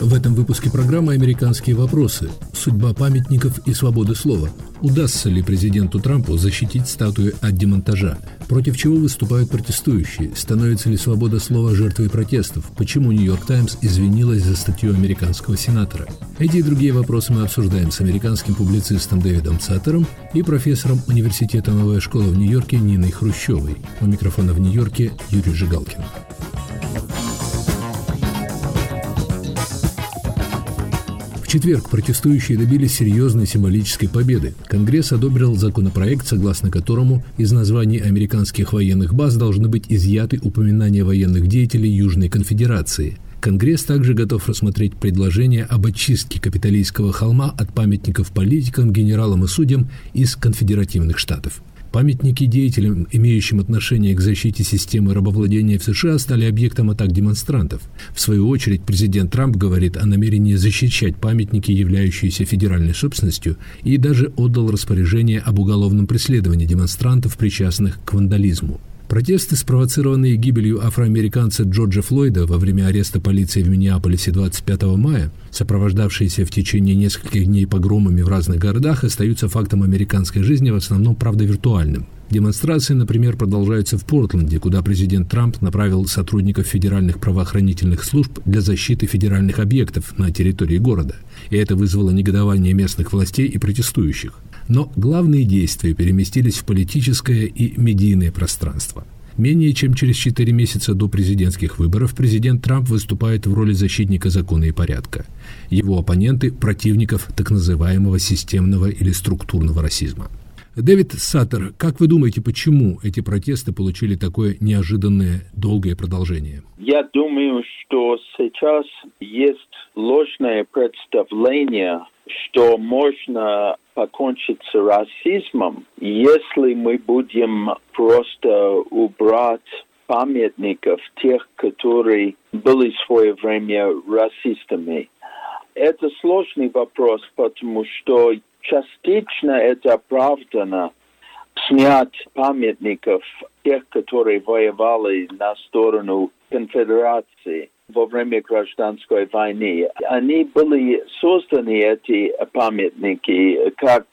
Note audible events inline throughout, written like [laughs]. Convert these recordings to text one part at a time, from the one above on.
В этом выпуске программы «Американские вопросы. Судьба памятников и свободы слова». Удастся ли президенту Трампу защитить статую от демонтажа? Против чего выступают протестующие? Становится ли свобода слова жертвой протестов? Почему «Нью-Йорк Таймс» извинилась за статью американского сенатора? Эти и другие вопросы мы обсуждаем с американским публицистом Дэвидом Цаттером и профессором университета «Новая школа» в Нью-Йорке Ниной Хрущевой. У микрофона в Нью-Йорке Юрий Жигалкин. Четверг протестующие добились серьезной символической победы. Конгресс одобрил законопроект, согласно которому из названий американских военных баз должны быть изъяты упоминания военных деятелей Южной конфедерации. Конгресс также готов рассмотреть предложение об очистке капиталистского холма от памятников политикам, генералам и судьям из конфедеративных штатов. Памятники деятелям, имеющим отношение к защите системы рабовладения в США, стали объектом атак демонстрантов. В свою очередь, президент Трамп говорит о намерении защищать памятники, являющиеся федеральной собственностью, и даже отдал распоряжение об уголовном преследовании демонстрантов, причастных к вандализму. Протесты, спровоцированные гибелью афроамериканца Джорджа Флойда во время ареста полиции в Миннеаполисе 25 мая, сопровождавшиеся в течение нескольких дней погромами в разных городах, остаются фактом американской жизни, в основном, правда, виртуальным. Демонстрации, например, продолжаются в Портленде, куда президент Трамп направил сотрудников федеральных правоохранительных служб для защиты федеральных объектов на территории города. И это вызвало негодование местных властей и протестующих. Но главные действия переместились в политическое и медийное пространство. Менее чем через четыре месяца до президентских выборов президент Трамп выступает в роли защитника закона и порядка. Его оппоненты – противников так называемого системного или структурного расизма. Дэвид Саттер, как вы думаете, почему эти протесты получили такое неожиданное долгое продолжение? Я думаю, что сейчас есть ложное представление что можно покончить с расизмом, если мы будем просто убрать памятников тех, которые были в свое время расистами. Это сложный вопрос, потому что частично это оправдано снять памятников тех, которые воевали на сторону конфедерации во время гражданской войны. Они были созданы, эти памятники, как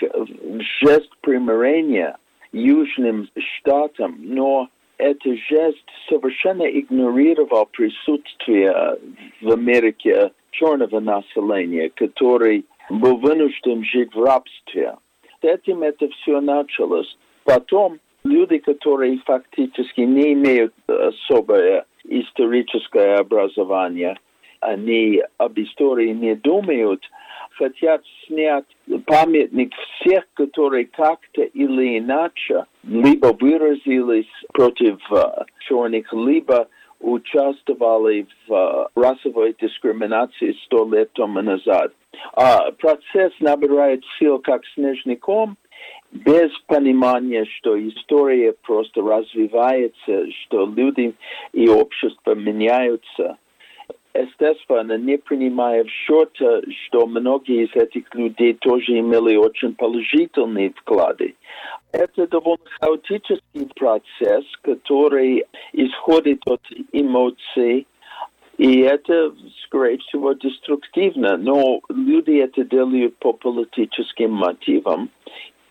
жест примирения южным штатам, но этот жест совершенно игнорировал присутствие в Америке черного населения, который был вынужден жить в рабстве. Этим это все началось. Потом люди, которые фактически не имеют особое историческое образование, они об истории не думают, хотят снять памятник всех, которые как-то или иначе либо выразились против uh, черных, либо участвовали в uh, расовой дискриминации сто лет тому назад. Uh, процесс набирает сил как снежный ком, без понимания, что история просто развивается, что люди и общество меняются. Естественно, не принимая в счет, что многие из этих людей тоже имели очень положительные вклады. Это довольно хаотический процесс, который исходит от эмоций, и это, скорее всего, деструктивно, но люди это делают по политическим мотивам.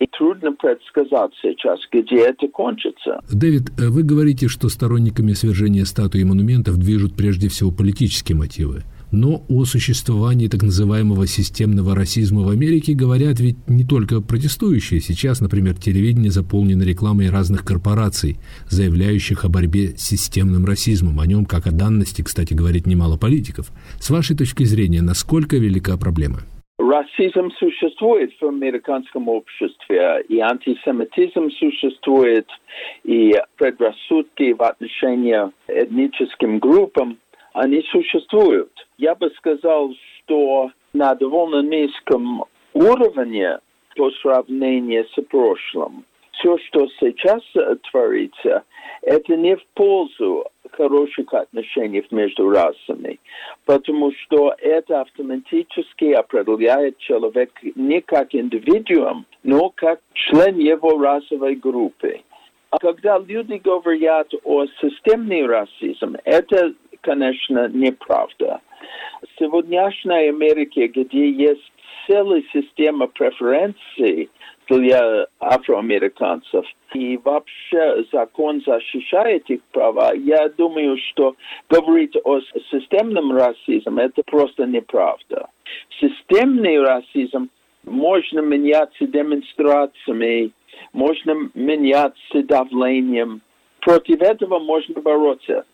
И трудно предсказать сейчас, где это кончится. Дэвид, э, вы говорите, что сторонниками свержения статуи и монументов движут прежде всего политические мотивы. Но о существовании так называемого системного расизма в Америке говорят ведь не только протестующие. Сейчас, например, телевидение заполнено рекламой разных корпораций, заявляющих о борьбе с системным расизмом. О нем, как о данности, кстати, говорит немало политиков. С вашей точки зрения, насколько велика проблема? Расизм существует в американском обществе, и антисемитизм существует, и предрассудки в отношении этническим группам, они существуют. Я бы сказал, что на довольно низком уровне по сравнению с прошлым. Все, что сейчас творится, это не в пользу хороших отношений между расами, потому что это автоматически определяет человека не как индивидуум, но как член его расовой группы. А когда люди говорят о системный расизм, это конечно, неправда. Сегодняшней Америке, где есть целая система преференций для афроамериканцев, и вообще закон защищает их права, я думаю, что говорить о системном расизме – это просто неправда. Системный расизм можно меняться демонстрациями, можно меняться давлением. Против этого можно бороться.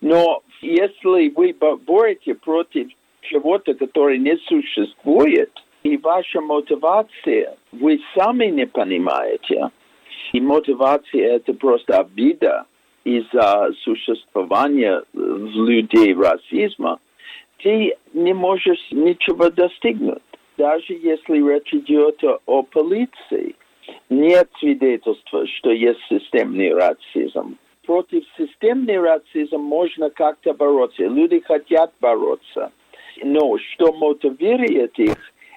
Но если вы боретесь против чего-то, которое не существует, и ваша мотивация, вы сами не понимаете, и мотивация это просто обида из-за существования людей расизма, ты не можешь ничего достигнуть. Даже если речь идет о полиции, нет свидетельства, что есть системный расизм. Против системного расизма можно как-то бороться. Люди хотят бороться. Но что мотивирует их,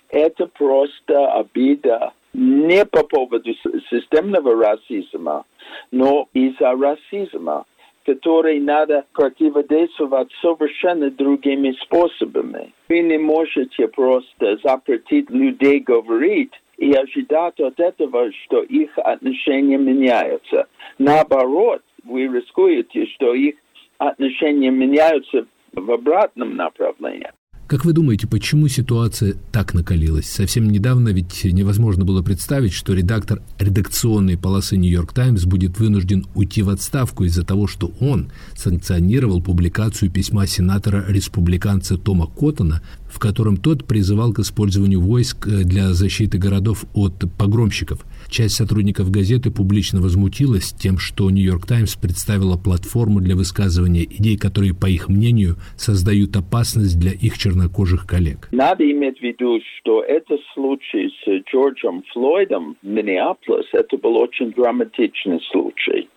это просто обида не по поводу системного расизма, но из-за расизма, который надо противодействовать совершенно другими способами. Вы не можете просто запретить людей говорить и ожидать от этого, что их отношения меняются. Наоборот, вы рискуете, что их отношения меняются в обратном направлении. Как вы думаете, почему ситуация так накалилась? Совсем недавно ведь невозможно было представить, что редактор редакционной полосы «Нью-Йорк Таймс» будет вынужден уйти в отставку из-за того, что он санкционировал публикацию письма сенатора-республиканца Тома Коттона, в котором тот призывал к использованию войск для защиты городов от погромщиков – Часть сотрудников газеты публично возмутилась тем, что «Нью-Йорк Таймс» представила платформу для высказывания идей, которые, по их мнению, создают опасность для их чернокожих коллег. Надо иметь в виду, что этот случай с Джорджем Флойдом в Миннеаполис, это был очень драматичный случай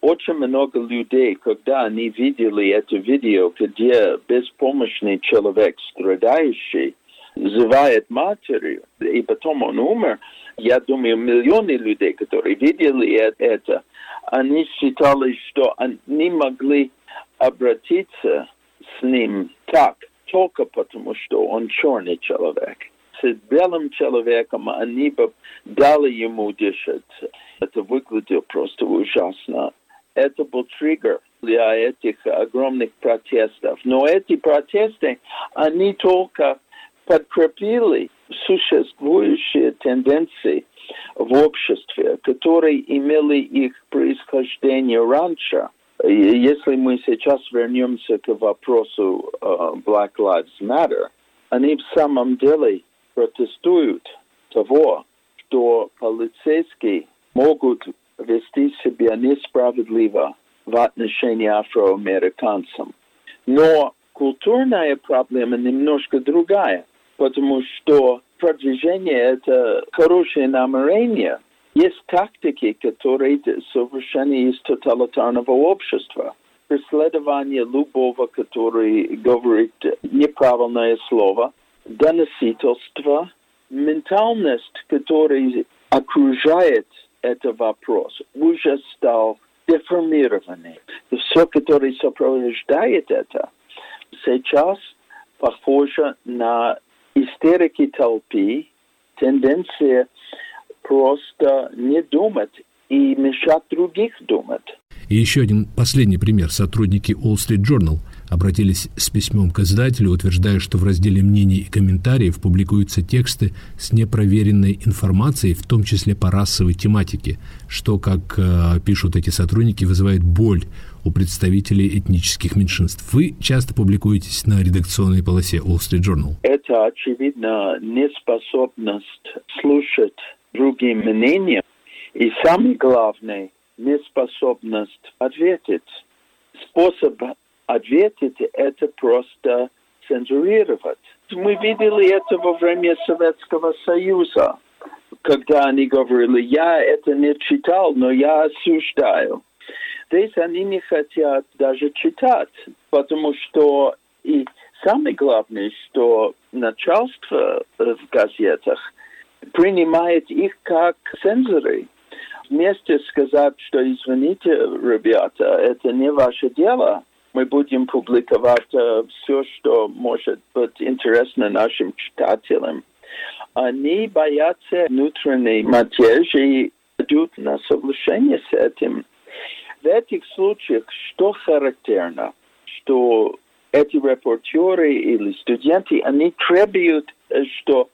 очень много людей, когда они видели это видео, где беспомощный человек, страдающий, называет матерью, и потом он умер, я думаю, миллионы людей, которые видели это, они считали, что они могли обратиться с ним так, только потому, что он черный человек. С белым человеком они бы дали ему дышать. Это выглядело просто ужасно. Это был триггер для этих огромных протестов. Но эти протесты, они только подкрепили существующие тенденции в обществе, которые имели их происхождение раньше. Если мы сейчас вернемся к вопросу uh, Black Lives Matter, они в самом деле протестуют того, что полицейские могут вести себя несправедливо в отношении афроамериканцам. Но культурная проблема немножко другая – потому что продвижение – это хорошее намерение. Есть тактики, которые совершенно из тоталитарного общества. Преследование любого, который говорит неправильное слово, доносительство, ментальность, которая окружает этот вопрос, уже стал деформированный. Все, которое сопровождает это, сейчас похоже на истерики толпы, тенденция просто не думать и мешать других думать. И еще один последний пример. Сотрудники Wall Street Journal обратились с письмом к издателю, утверждая, что в разделе мнений и комментариев публикуются тексты с непроверенной информацией, в том числе по расовой тематике, что, как э, пишут эти сотрудники, вызывает боль у представителей этнических меньшинств. Вы часто публикуетесь на редакционной полосе Wall Street Journal. Это, очевидно, неспособность слушать другим мнениям. И самое главное, неспособность ответить. Способ ответить – это просто цензурировать. Мы видели это во время Советского Союза, когда они говорили, я это не читал, но я осуждаю. Здесь они не хотят даже читать, потому что и самое главное, что начальство в газетах принимает их как цензоры. Вместе сказать, что извините, ребята, это не ваше дело, мы будем публиковать э, все, что может быть интересно нашим читателям. Они боятся внутренней матери и идут на соглашение с этим. В этих случаях что характерно, что эти репортеры или студенты, они требуют, что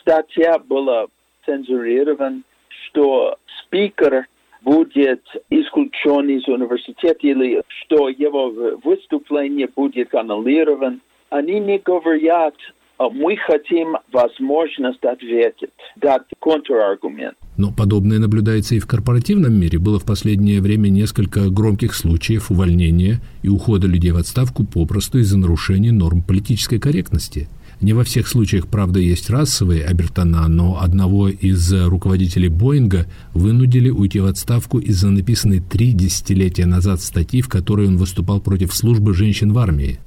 статья была цензурирована, что спикер будет исключен из университета или что его выступление будет аннулировано. Они не говорят, мы хотим возможность ответить, дать контраргумент. Но подобное наблюдается и в корпоративном мире. Было в последнее время несколько громких случаев увольнения и ухода людей в отставку попросту из-за нарушения норм политической корректности – не во всех случаях, правда, есть расовые обертона, но одного из руководителей Боинга вынудили уйти в отставку из-за написанной три десятилетия назад статьи, в которой он выступал против службы женщин в армии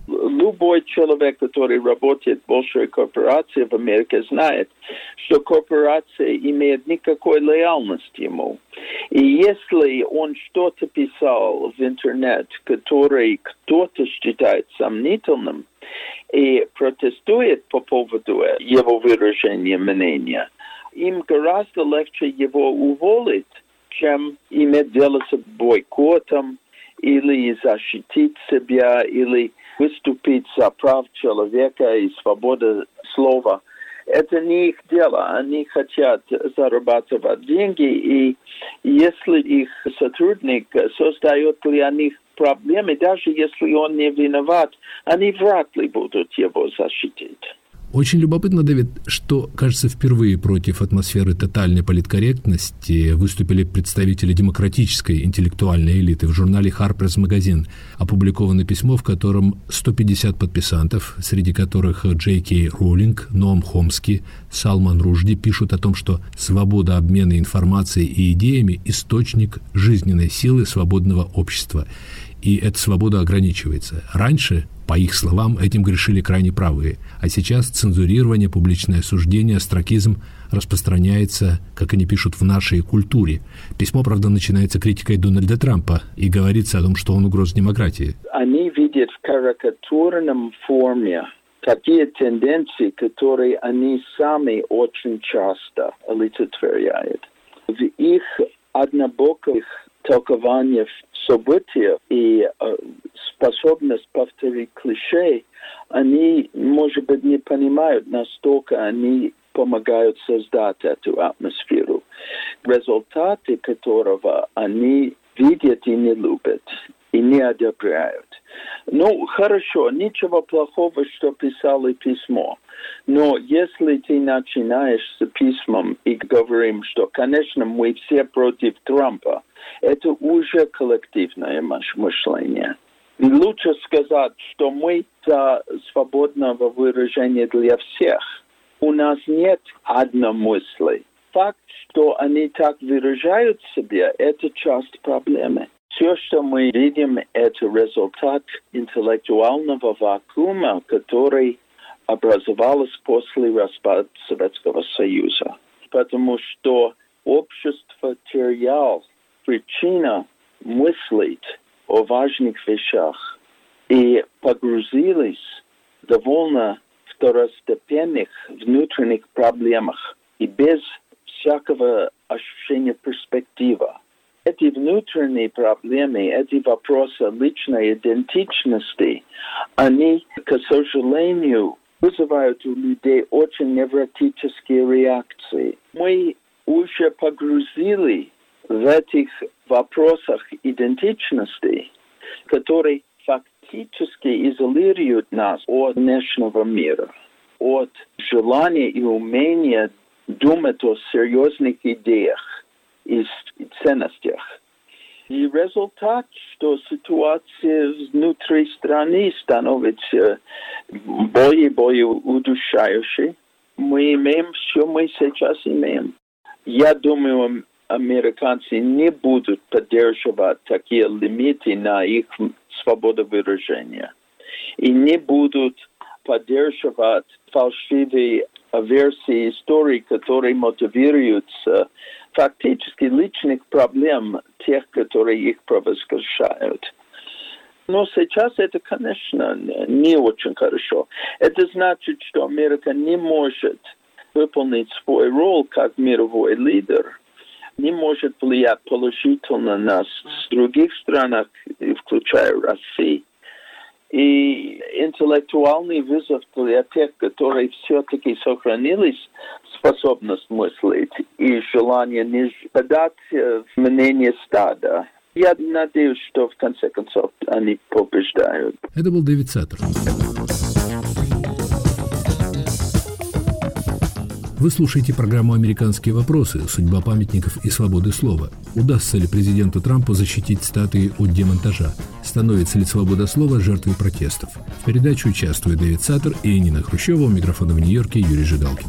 любой человек, который работает в большой корпорации в Америке, знает, что корпорация имеет никакой лояльности ему. И если он что-то писал в интернет, который кто-то считает сомнительным, и протестует по поводу его выражения мнения, им гораздо легче его уволить, чем иметь дело с бойкотом или защитить себя, или выступить за прав человека и свободу слова. Это не их дело. Они хотят зарабатывать деньги, и если их сотрудник создает для них проблемы, даже если он не виноват, они вряд ли будут его защитить. Очень любопытно, Дэвид, что, кажется, впервые против атмосферы тотальной политкорректности выступили представители демократической интеллектуальной элиты. В журнале Harper's Magazine опубликовано письмо, в котором 150 подписантов, среди которых Джей Кей Роулинг, Ноам Хомски, Салман Ружди, пишут о том, что свобода обмена информацией и идеями – источник жизненной силы свободного общества. И эта свобода ограничивается. Раньше по их словам, этим грешили крайне правые. А сейчас цензурирование, публичное осуждение, астракизм распространяется, как они пишут, в нашей культуре. Письмо, правда, начинается критикой Дональда Трампа и говорится о том, что он угроз демократии. Они видят в карикатурном форме такие тенденции, которые они сами очень часто олицетворяют. В их однобоких толкованиях события и э, способность повторить клише, они, может быть, не понимают, настолько они помогают создать эту атмосферу, результаты которого они видят и не любят, и не одобряют. Ну, хорошо, ничего плохого, что писали письмо. Но если ты начинаешь с письмом и говорим, что, конечно, мы все против Трампа, это уже коллективное мышление. Лучше сказать, что мы за свободного выражения для всех. У нас нет одномыслия. Факт, что они так выражают себя, это часть проблемы. Все, что мы видим, это результат интеллектуального вакуума, который образовался после распада Советского Союза. Потому что общество терял причина мыслить о важных вещах и погрузились довольно второстепенных внутренних проблемах и без всякого ощущения перспективы. Эти внутренние проблемы, эти вопросы личной идентичности, они, к сожалению, вызывают у людей очень невротические реакции. Мы уже погрузили в этих вопросах идентичности, которые фактически изолируют нас от внешнего мира, от желания и умения думать о серьезных идеях и ценностях. И результат, что ситуация внутри страны становится более и более удушающей, мы имеем все, мы сейчас имеем. Я думаю, американцы не будут поддерживать такие лимиты на их свободу выражения и не будут поддерживать фальшивые версии истории, которые мотивируются фактически личных проблем тех, которые их провозглашают. Но сейчас это, конечно, не очень хорошо. Это значит, что Америка не может выполнить свой роль как мировой лидер, не может влиять положительно на других странах, включая Россию. И интеллектуальный вызов для тех, которые все-таки сохранились способность мыслить и желание не подать мнение стада. Я надеюсь, что в конце концов они побеждают. Это был Дэвид Саттер. Вы слушаете программу «Американские вопросы. Судьба памятников и свободы слова». Удастся ли президенту Трампу защитить статуи от демонтажа? Становится ли свобода слова жертвой протестов? В передаче участвуют Дэвид Саттер и Нина Хрущева. У микрофона в Нью-Йорке Юрий Жигалкин.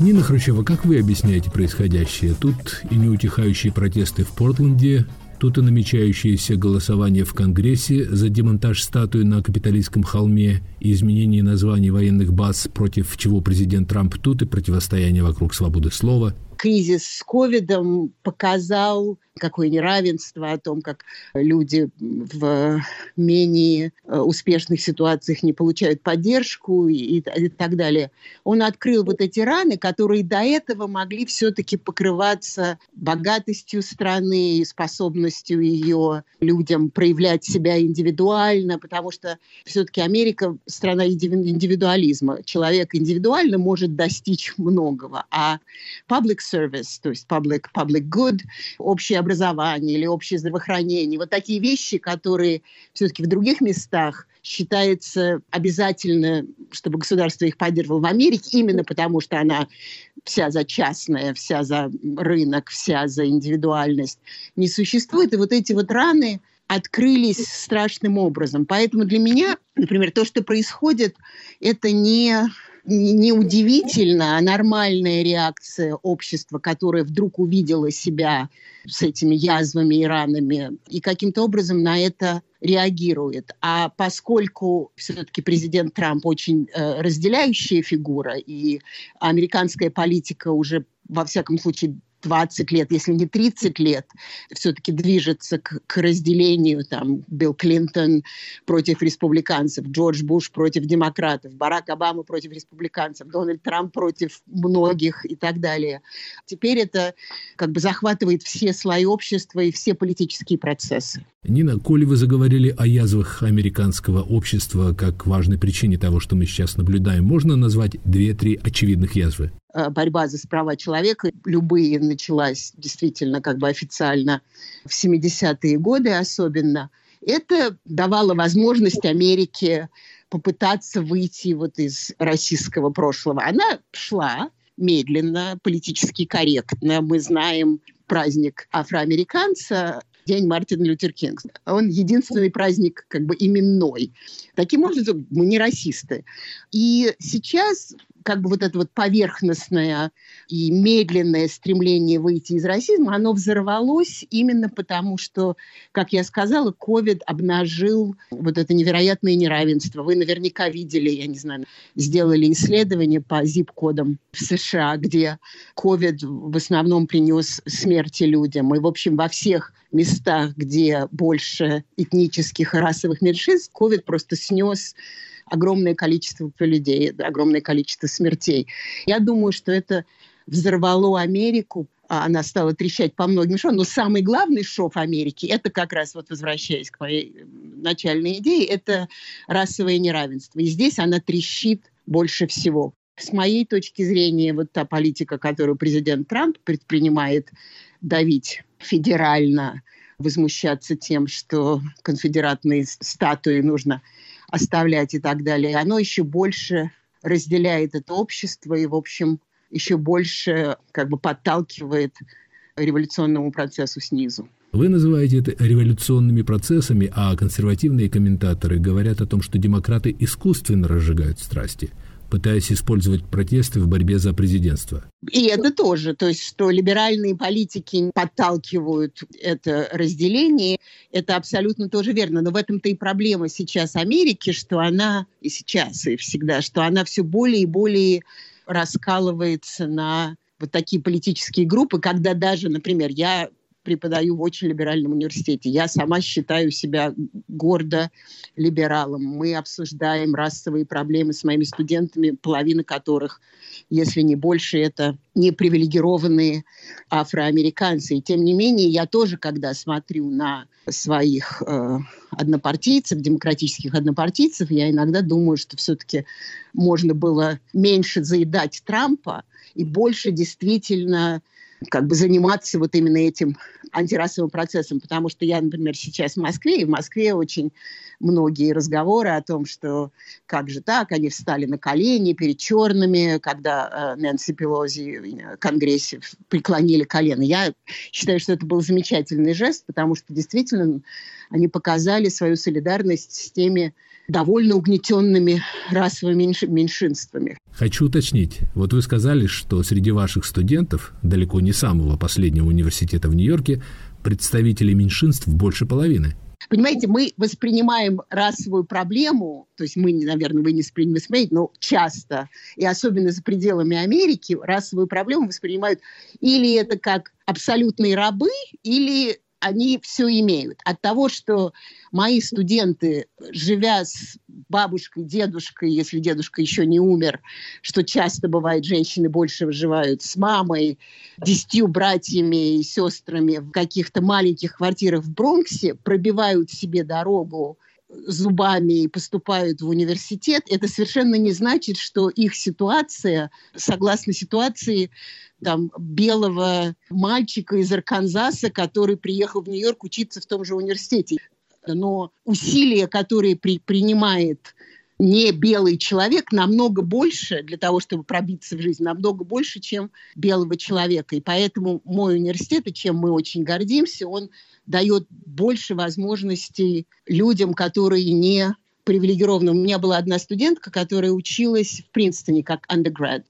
Нина Хрущева, как вы объясняете происходящее? Тут и неутихающие протесты в Портленде, Тут и намечающееся голосование в Конгрессе за демонтаж статуи на Капитолийском холме и изменение названий военных баз, против чего президент Трамп тут и противостояние вокруг свободы слова – кризис с ковидом показал, какое неравенство, о том, как люди в менее э, успешных ситуациях не получают поддержку и, и так далее. Он открыл вот эти раны, которые до этого могли все-таки покрываться богатостью страны и способностью ее людям проявлять себя индивидуально, потому что все-таки Америка – страна индивидуализма. Человек индивидуально может достичь многого, а public service, то есть public, public good, общее образование или общее здравоохранение. Вот такие вещи, которые все-таки в других местах считается обязательно, чтобы государство их поддерживало в Америке, именно потому что она вся за частное, вся за рынок, вся за индивидуальность не существует. И вот эти вот раны открылись страшным образом. Поэтому для меня, например, то, что происходит, это не неудивительно, а нормальная реакция общества, которое вдруг увидело себя с этими язвами и ранами, и каким-то образом на это реагирует. А поскольку все-таки президент Трамп очень э, разделяющая фигура, и американская политика уже во всяком случае 20 лет, если не 30 лет, все-таки движется к, к разделению, там, Билл Клинтон против республиканцев, Джордж Буш против демократов, Барак Обама против республиканцев, Дональд Трамп против многих и так далее. Теперь это как бы захватывает все слои общества и все политические процессы. Нина, коли вы заговорили о язвах американского общества как важной причине того, что мы сейчас наблюдаем, можно назвать две-три очевидных язвы? Э, борьба за права человека, любые началась действительно как бы официально в 70-е годы особенно, это давало возможность Америке попытаться выйти вот из российского прошлого. Она шла медленно, политически корректно. Мы знаем праздник афроамериканца, День Мартина Лютер Кинга. Он единственный праздник как бы именной. Таким образом, мы не расисты. И сейчас как бы вот это вот поверхностное и медленное стремление выйти из расизма, оно взорвалось именно потому, что, как я сказала, ковид обнажил вот это невероятное неравенство. Вы наверняка видели, я не знаю, сделали исследование по zip-кодам в США, где ковид в основном принес смерти людям. И, в общем, во всех местах, где больше этнических и расовых меньшинств, ковид просто снес огромное количество людей, огромное количество смертей. Я думаю, что это взорвало Америку, а она стала трещать по многим шоу. Но самый главный шов Америки, это как раз, вот возвращаясь к моей начальной идее, это расовое неравенство. И здесь она трещит больше всего. С моей точки зрения, вот та политика, которую президент Трамп предпринимает, давить федерально, возмущаться тем, что конфедератные статуи нужно оставлять и так далее, оно еще больше разделяет это общество и, в общем, еще больше как бы подталкивает революционному процессу снизу. Вы называете это революционными процессами, а консервативные комментаторы говорят о том, что демократы искусственно разжигают страсти – пытаясь использовать протесты в борьбе за президентство. И это тоже, то есть что либеральные политики подталкивают это разделение, это абсолютно тоже верно. Но в этом-то и проблема сейчас Америки, что она и сейчас, и всегда, что она все более и более раскалывается на вот такие политические группы, когда даже, например, я преподаю в очень либеральном университете. Я сама считаю себя гордо либералом. Мы обсуждаем расовые проблемы с моими студентами, половина которых, если не больше, это не привилегированные афроамериканцы. И тем не менее, я тоже, когда смотрю на своих э, однопартийцев, демократических однопартийцев, я иногда думаю, что все-таки можно было меньше заедать Трампа и больше действительно как бы заниматься вот именно этим антирасовым процессом, потому что я, например, сейчас в Москве, и в Москве очень многие разговоры о том, что как же так, они встали на колени перед черными, когда э, Нэнси Пелози в Конгрессе преклонили колено. Я считаю, что это был замечательный жест, потому что действительно они показали свою солидарность с теми довольно угнетенными расовыми меньшинствами. Хочу уточнить. Вот вы сказали, что среди ваших студентов, далеко не самого последнего университета в Нью-Йорке, представителей меньшинств больше половины. Понимаете, мы воспринимаем расовую проблему, то есть мы, наверное, вы не воспринимаете, но часто, и особенно за пределами Америки, расовую проблему воспринимают или это как абсолютные рабы, или они все имеют. От того, что мои студенты, живя с бабушкой, дедушкой, если дедушка еще не умер, что часто бывает, женщины больше выживают с мамой, десятью братьями и сестрами в каких-то маленьких квартирах в Бронксе, пробивают себе дорогу зубами и поступают в университет, это совершенно не значит, что их ситуация, согласно ситуации там, белого мальчика из Арканзаса, который приехал в Нью-Йорк учиться в том же университете. Но усилия, которые при, принимает не белый человек намного больше для того, чтобы пробиться в жизнь, намного больше, чем белого человека. И поэтому мой университет, и чем мы очень гордимся, он дает больше возможностей людям, которые не привилегированы. У меня была одна студентка, которая училась в Принстоне как undergrad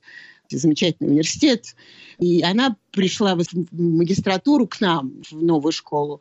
замечательный университет. И она пришла в магистратуру к нам, в новую школу.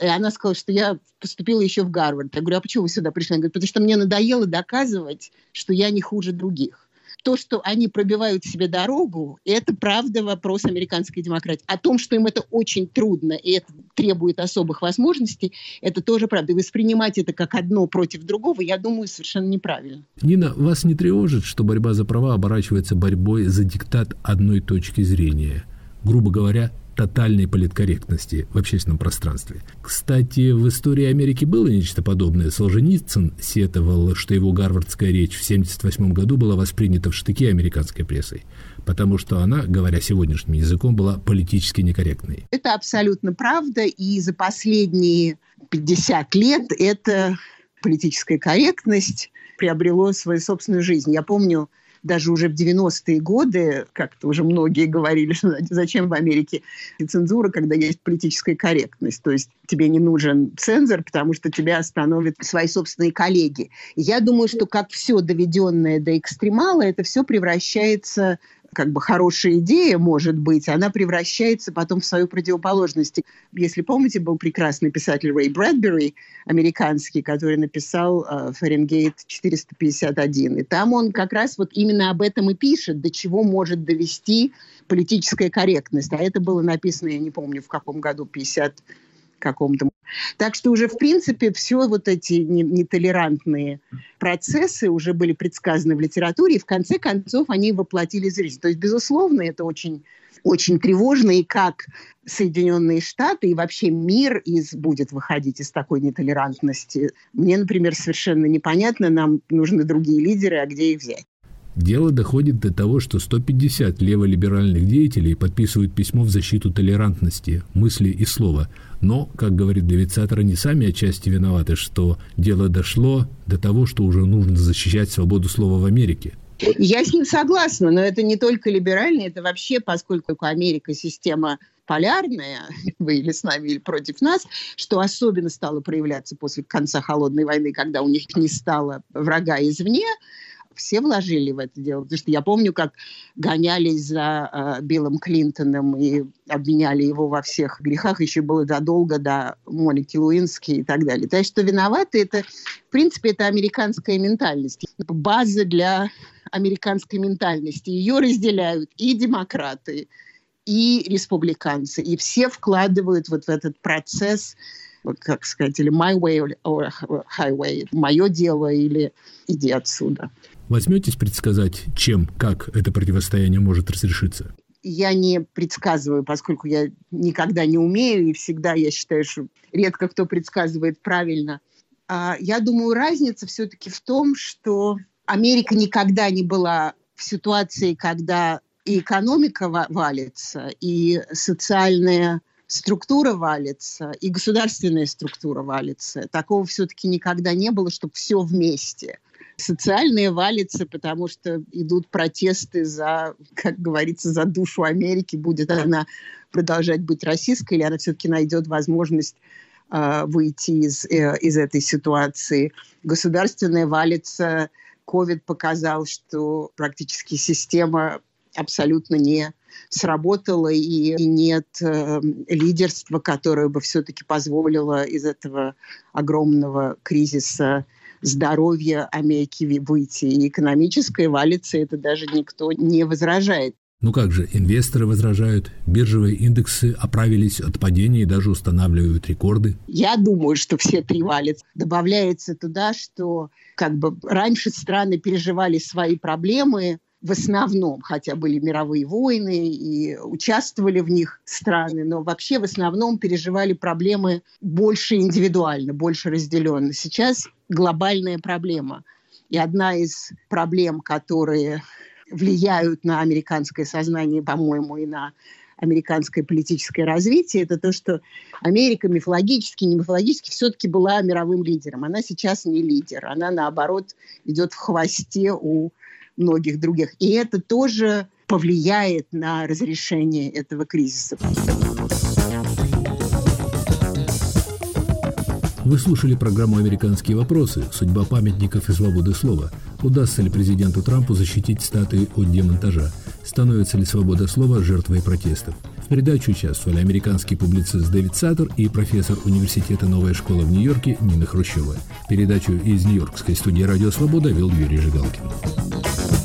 И она сказала, что я поступила еще в Гарвард. Я говорю, а почему вы сюда пришли? Она говорит, потому что мне надоело доказывать, что я не хуже других то, что они пробивают себе дорогу, это правда вопрос американской демократии. О том, что им это очень трудно и это требует особых возможностей, это тоже правда. И воспринимать это как одно против другого, я думаю, совершенно неправильно. Нина, вас не тревожит, что борьба за права оборачивается борьбой за диктат одной точки зрения? Грубо говоря, тотальной политкорректности в общественном пространстве. Кстати, в истории Америки было нечто подобное. Солженицын сетовал, что его гарвардская речь в 1978 году была воспринята в штыке американской прессой, потому что она, говоря сегодняшним языком, была политически некорректной. Это абсолютно правда, и за последние 50 лет эта политическая корректность приобрело свою собственную жизнь. Я помню, даже уже в 90-е годы, как-то уже многие говорили, что [laughs] зачем в Америке цензура, когда есть политическая корректность. То есть тебе не нужен цензор, потому что тебя остановят свои собственные коллеги. Я думаю, что как все доведенное до экстремала, это все превращается как бы хорошая идея, может быть, она превращается потом в свою противоположность. Если помните, был прекрасный писатель Рэй Брэдбери, американский, который написал э, «Фаренгейт 451». И там он как раз вот именно об этом и пишет, до чего может довести политическая корректность. А это было написано, я не помню, в каком году, 50 каком-то. Так что уже, в принципе, все вот эти нетолерантные процессы уже были предсказаны в литературе, и в конце концов они воплотились в жизнь. То есть, безусловно, это очень, очень тревожно, и как Соединенные Штаты и вообще мир из, будет выходить из такой нетолерантности. Мне, например, совершенно непонятно, нам нужны другие лидеры, а где их взять? Дело доходит до того, что 150 леволиберальных деятелей подписывают письмо в защиту толерантности, мысли и слова. Но, как говорит Саттер, они сами отчасти виноваты, что дело дошло до того, что уже нужно защищать свободу слова в Америке. Я с ним согласна, но это не только либеральный, это вообще, поскольку Америка система полярная, [laughs] вы или с нами, или против нас, что особенно стало проявляться после конца Холодной войны, когда у них не стало врага извне, все вложили в это дело. Потому что я помню, как гонялись за э, Биллом Клинтоном и обвиняли его во всех грехах. Еще было задолго до Моники Луински и так далее. Так что виноваты это, в принципе, это американская ментальность. База для американской ментальности. Ее разделяют и демократы, и республиканцы. И все вкладывают вот в этот процесс как сказать, или my way or highway, мое дело или иди отсюда. Возьметесь предсказать, чем, как это противостояние может разрешиться? Я не предсказываю, поскольку я никогда не умею, и всегда я считаю, что редко кто предсказывает правильно. А я думаю, разница все-таки в том, что Америка никогда не была в ситуации, когда и экономика валится, и социальная структура валится, и государственная структура валится. Такого все-таки никогда не было, чтобы все вместе. Социальные валится, потому что идут протесты за, как говорится, за душу Америки. Будет она продолжать быть российской, или она все-таки найдет возможность э, выйти из, э, из этой ситуации. Государственная валится. COVID показал, что практически система абсолютно не сработало, и, нет э, лидерства, которое бы все-таки позволило из этого огромного кризиса здоровья Америки выйти. И экономическое валится, это даже никто не возражает. Ну как же, инвесторы возражают, биржевые индексы оправились от падения и даже устанавливают рекорды. Я думаю, что все три валятся. Добавляется туда, что как бы раньше страны переживали свои проблемы, в основном, хотя были мировые войны и участвовали в них страны, но вообще в основном переживали проблемы больше индивидуально, больше разделенно. Сейчас глобальная проблема. И одна из проблем, которые влияют на американское сознание, по-моему, и на американское политическое развитие, это то, что Америка мифологически, не мифологически все-таки была мировым лидером. Она сейчас не лидер, она наоборот идет в хвосте у многих других. И это тоже повлияет на разрешение этого кризиса. Вы слушали программу «Американские вопросы. Судьба памятников и свободы слова». Удастся ли президенту Трампу защитить статуи от демонтажа? Становится ли свобода слова жертвой протестов? В передаче участвовали американский публицист Дэвид Саттер и профессор университета «Новая школа» в Нью-Йорке Нина Хрущева. Передачу из Нью-Йоркской студии «Радио Свобода» вел Юрий Жигалкин.